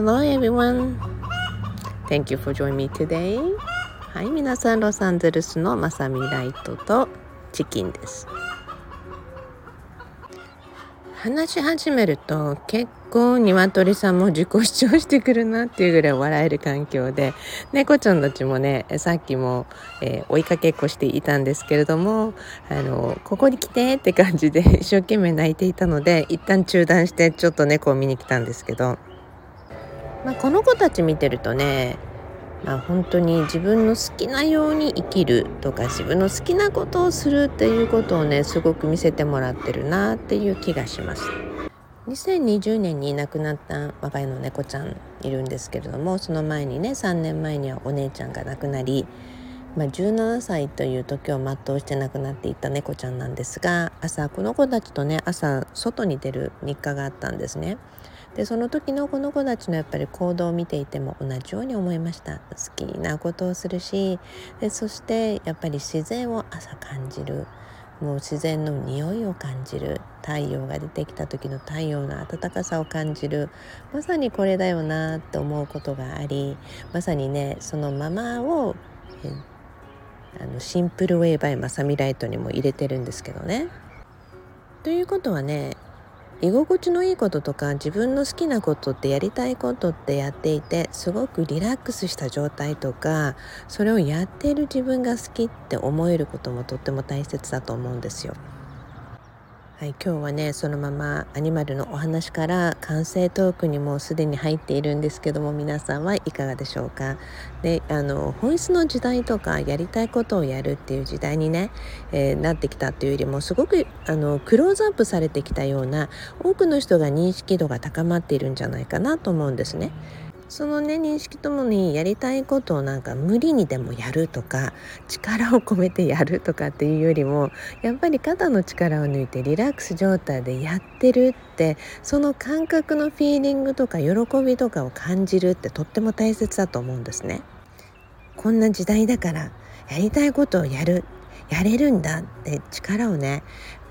Hello everyone. Thank you for joining me today. はい、皆さん、ロサンゼルスのまさみライトとチキンです。話し始めると結構鶏さんも自己主張してくるなっていうぐらい笑える環境で猫ちゃんたちもねさっきも、えー、追いかけっこしていたんですけれどもあのここに来てって感じで一生懸命泣いていたので一旦中断してちょっと猫を見に来たんですけど、まあ、この子たち見てるとねまあ、本当に自分の好きなように生きるとか自分の好きなことをするっていうことをねすごく見せてもらってるなっていう気がします。2020年に亡くなった我が家の猫ちゃんいるんですけれどもその前にね3年前にはお姉ちゃんが亡くなり、まあ、17歳という時を全うして亡くなっていった猫ちゃんなんですが朝この子たちとね朝外に出る日課があったんですね。でその時のこの子たちのやっぱり行動を見ていても同じように思いました。好きなことをするしでそしてやっぱり自然を朝感じる。もう自然の匂いを感じる。太陽が出てきた時の太陽の暖かさを感じる。まさにこれだよなって思うことがありまさにねそのままをあのシンプルウェイバイマサミライトにも入れてるんですけどね。ということはね居心地のいいこととか自分の好きなことってやりたいことってやっていてすごくリラックスした状態とかそれをやっている自分が好きって思えることもとっても大切だと思うんですよ。はい、今日はねそのままアニマルのお話から完成トークにもすでに入っているんですけども皆さんはいかがでしょうか？であの本質の時代とかやりたいことをやるっていう時代にね、えー、なってきたっていうよりもすごくあのクローズアップされてきたような多くの人が認識度が高まっているんじゃないかなと思うんですね。そのね認識ともにやりたいことをなんか無理にでもやるとか力を込めてやるとかっていうよりもやっぱり肩の力を抜いてリラックス状態でやってるってその感覚のフィーリングとか喜びとかを感じるってとっても大切だと思うんですね。こんな時代だからやりたいことをやるやれるんだって力をね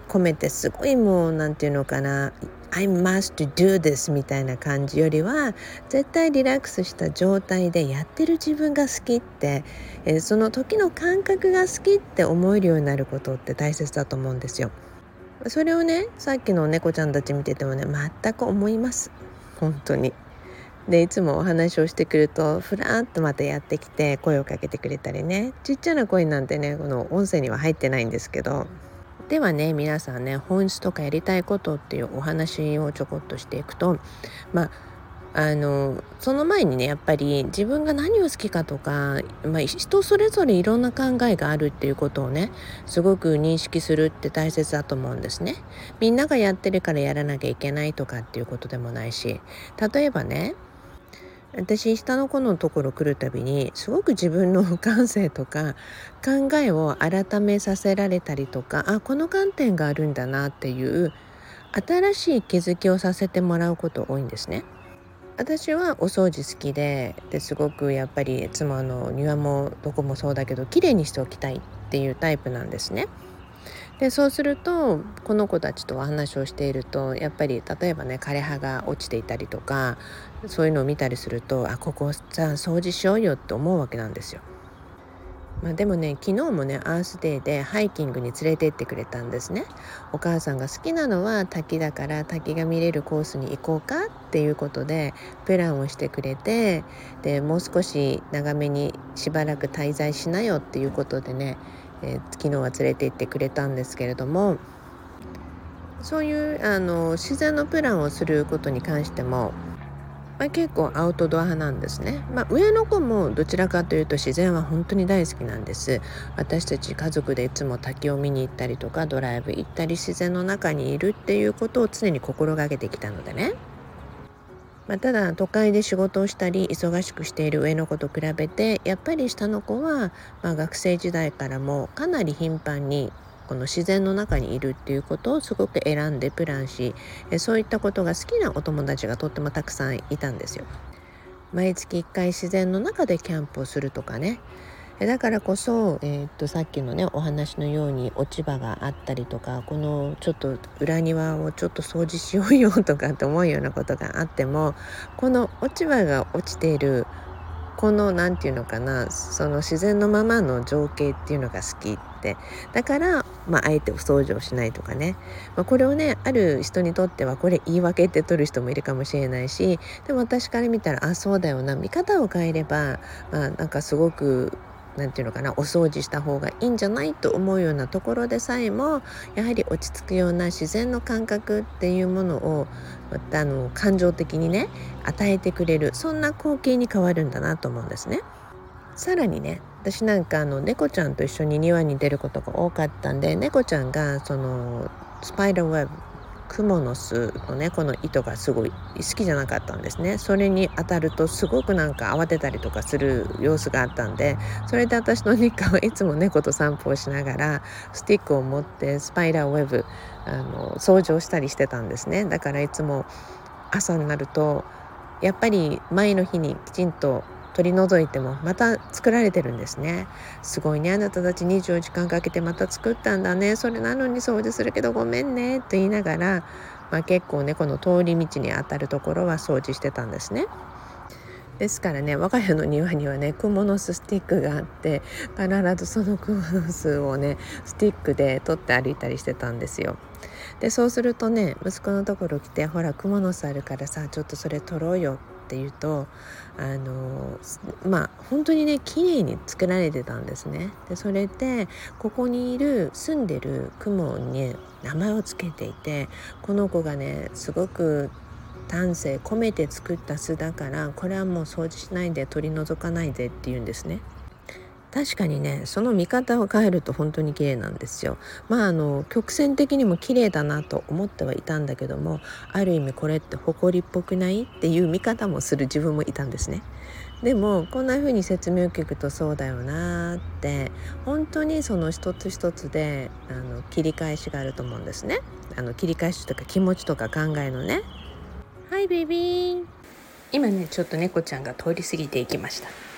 込めてすごいもう何て言うのかな I must do this みたいな感じよりは絶対リラックスした状態でやってる自分が好きって、えー、その時の感覚が好きって思えるようになることって大切だと思うんですよ。それをねさっきの猫ちゃんたち見ててもね全く思います本当に。でいつもお話をしてくるとふらっとまたやってきて声をかけてくれたりねちっちゃな声なんてねこの音声には入ってないんですけどではね皆さんね本質とかやりたいことっていうお話をちょこっとしていくとまああのその前にねやっぱり自分が何を好きかとか、まあ、人それぞれいろんな考えがあるっていうことをねすごく認識するって大切だと思うんですね。みんながやってるからやらなきゃいけないとかっていうことでもないし例えばね私下の子のところ来るたびにすごく自分の感性とか 考えを改めさせられたりとかあこの観点があるんだなっていう新しい気づきをさせてもらうこと多いんですね。私はお掃除好きでですごくやっぱりいつもあの庭もどこもそうだけど綺麗にしておきたいっていうタイプなんですね。でそうするとこの子たちとお話をしているとやっぱり例えばね枯葉が落ちていたりとかそういうのを見たりするとあここさ掃除しようよって思うわけなんですよ。まあ、でもね昨日もねアースデーでハイキングに連れて行ってくれたんですねお母さんが好きなのは滝だから滝が見れるコースに行こうかっていうことでプランをしてくれてでもう少し長めにしばらく滞在しなよっていうことでねえー、昨日は連れて行ってくれたんですけれどもそういうあの自然のプランをすることに関しても、まあ、結構アウトドア派なんですね、まあ、上の子もどちらかというと自然は本当に大好きなんです。私たち家族でいつも滝を見に行ったりとかドライブ行ったり自然の中にいるっていうことを常に心がけてきたのでね。まあ、ただ都会で仕事をしたり忙しくしている上の子と比べてやっぱり下の子は、まあ、学生時代からもかなり頻繁にこの自然の中にいるっていうことをすごく選んでプランしそういったことが好きなお友達がとってもたくさんいたんですよ。毎月1回自然の中でキャンプをするとかねだからこそ、えー、っとさっきのねお話のように落ち葉があったりとかこのちょっと裏庭をちょっと掃除しようよとかって思うようなことがあってもこの落ち葉が落ちているこの何て言うのかなその自然のままの情景っていうのが好きって。だから、まあ、あえてお掃除をしないとかね、まあ、これをねある人にとってはこれ言い訳って取る人もいるかもしれないしでも私から見たらあそうだよな見方を変えれば、まあ、なんかすごく何て言うのかなお掃除した方がいいんじゃないと思うようなところでさえもやはり落ち着くような自然の感覚っていうものをあの感情的にね与えてくれるそんな光景に変わるんだなと思うんですね。さらにね私なんかあの猫ちゃんと一緒に庭に出ることが多かったんで猫ちゃんがそのスパイダーウェブクモの巣のねこの糸がすごい好きじゃなかったんですね。それに当たるとすごくなんか慌てたりとかする様子があったんでそれで私の日課はいつも猫と散歩をしながらスティックを持ってスパイダーウェブあの掃除をしたりしてたんですね。だからいつも朝になるとやっぱり前の日にきちんと取り除いてもまた作られてるんですねすごいねあなたたち24時間かけてまた作ったんだねそれなのに掃除するけどごめんねと言いながら、まあ、結構ねこの通り道にあたるところは掃除してたんですね。ですからね我が家の庭にはねクモの巣スティックがあって必ずそのクモの巣をねスティックで取って歩いたりしてたんですよ。でそうするとね息子のところ来て「ほらクモの巣あるからさちょっとそれ取ろうよ」って言うとあのまあ本当にね綺麗に作られてたんですね。でそれでここにいる住んでる雲に名前を付けていてこの子がねすごく丹精込めて作った巣だからこれはもう掃除しないで取り除かないでって言うんですね。確かにねその見方を変えると本当に綺麗なんですよ。まああの曲線的にも綺麗だなと思ってはいたんだけどもある意味これって埃っぽくないっていう見方もする自分もいたんですね。でもこんな風に説明を聞くとそうだよなって本当にその一つ一つであの切り返しがあると思うんですね。あの切り返しとか気持ちとか考えのね。はいベビー今ねちょっと猫ちゃんが通り過ぎていきました。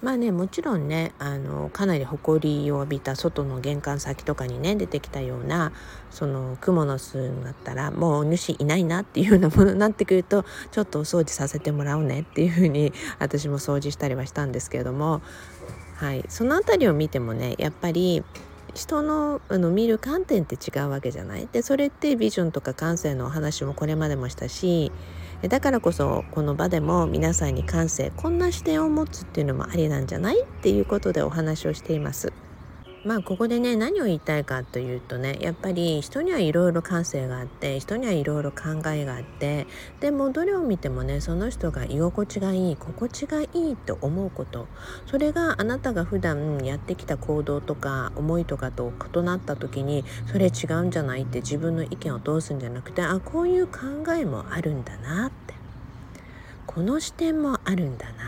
まあねもちろんねあのかなり埃を浴びた外の玄関先とかにね出てきたようなそのクモの巣だったらもう主いないなっていうようなものになってくるとちょっとお掃除させてもらおうねっていうふうに私も掃除したりはしたんですけれども、はい、その辺りを見てもねやっぱり人のあの見る観点って違うわけじゃない？でそれってビジョンとか感性のお話もこれまでもしたしだからこそこの場でも皆さんに感性こんな視点を持つっていうのもありなんじゃない？っていうことでお話をしています。まあここでね何を言いたいかというとねやっぱり人にはいろいろ感性があって人にはいろいろ考えがあってでもどれを見てもねその人が居心地がいい心地がいいと思うこと。それがあなたが普段やってきた行動とか思いとかと異なった時にそれ違うんじゃないって自分の意見を通すんじゃなくてあこういう考えもあるんだなって。この視点もあるんだな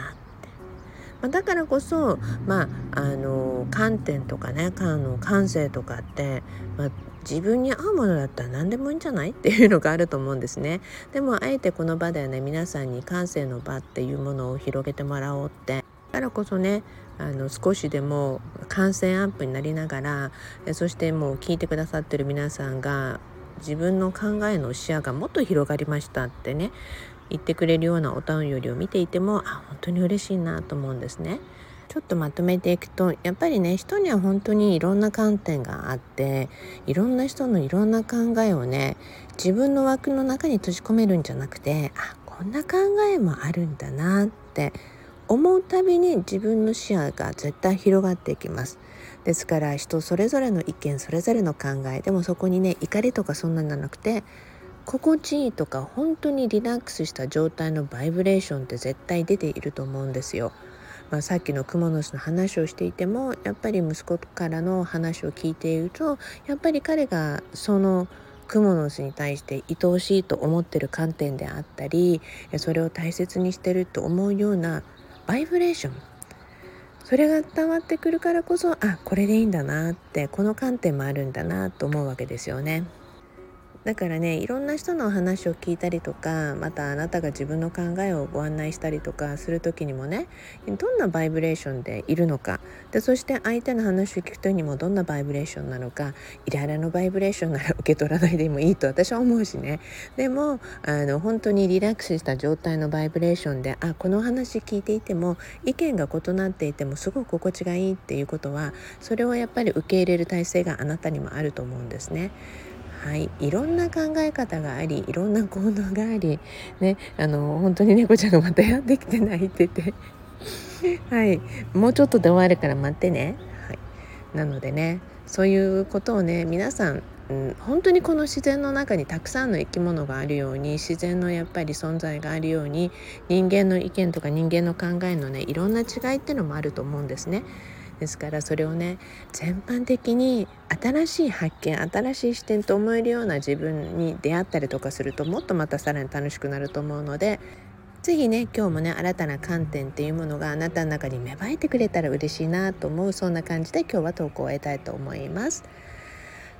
まあ、だからこそ、まあ、あの観点とかねあの感性とかって、まあ、自分に合うものだったら何でもいいんじゃない？っていうのがあると思うんですね。でもあえてこの場ではね皆さんに感性の場っていうものを広げてもらおうって。だからこそねあの少しでも感染アップになりながらそしてもう聞いてくださってる皆さんが自分の考えの視野がもっと広がりましたってね。言ってくれるようなお便りを見ていてもあ本当に嬉しいなと思うんですね。ちょっとまとめていくとやっぱりね人には本当にいろんな観点があっていろんな人のいろんな考えをね自分の枠の中に閉じ込めるんじゃなくてあこんな考えもあるんだなって思うたびに自分の視野が絶対広がっていきます。ですから人それぞれの意見それぞれの考えでもそこにね怒りとかそんなんじゃなくて心地いいとか本当にリラックスした状態のバイブレーションって絶対出ていると思うんですよ。まあ、さっきのクモの巣の話をしていてもやっぱり息子からの話を聞いているとやっぱり彼がそのクモの巣に対して愛おしいと思ってる観点であったりそれを大切にしてると思うようなバイブレーションそれが伝わってくるからこそあこれでいいんだなってこの観点もあるんだなと思うわけですよね。だからねいろんな人の話を聞いたりとかまたあなたが自分の考えをご案内したりとかする時にもねどんなバイブレーションでいるのかでそして相手の話を聞く人にもどんなバイブレーションなのかイライラのバイブレーションなら受け取らないでもいいと 私は思うしねでもあの本当にリラックスした状態のバイブレーションであこの話聞いていても意見が異なっていてもすごく心地がいいっていうことはそれをやっぱり受け入れる体制があなたにもあると思うんですね。はい、いろんな考え方がありいろんな行動があり、ね、あの本当に猫ちゃんがまたやってきて泣いてて。はい。もうちょっとで終わるから待ってね、はい、なのでねそういうことをね皆さん、うん、本当にこの自然の中にたくさんの生き物があるように自然のやっぱり存在があるように人間の意見とか人間の考えのねいろんな違いっていうのもあると思うんですね。ですからそれをね全般的に新しい発見新しい視点と思えるような自分に出会ったりとかするともっとまたさらに楽しくなると思うので是非ね今日もね新たな観点っていうものがあなたの中に芽生えてくれたら嬉しいなと思うそんな感じで今日は投稿を終えたいと思います。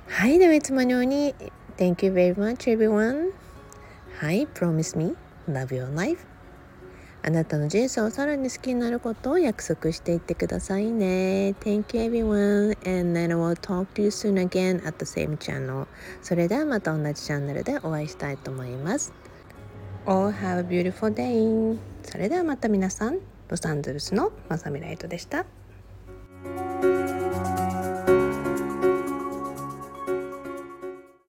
はいではいつものように Thank you very much everyone はい Promise me love your life あなたの人生をさらに好きになることを約束していってくださいね。Thank you everyone and then we'll talk to you soon again at the same channel. それではまた同じチャンネルでお会いしたいと思います。Oh, have beautiful day! それではまた皆さん、ロサンゼルスのマサミライトでした。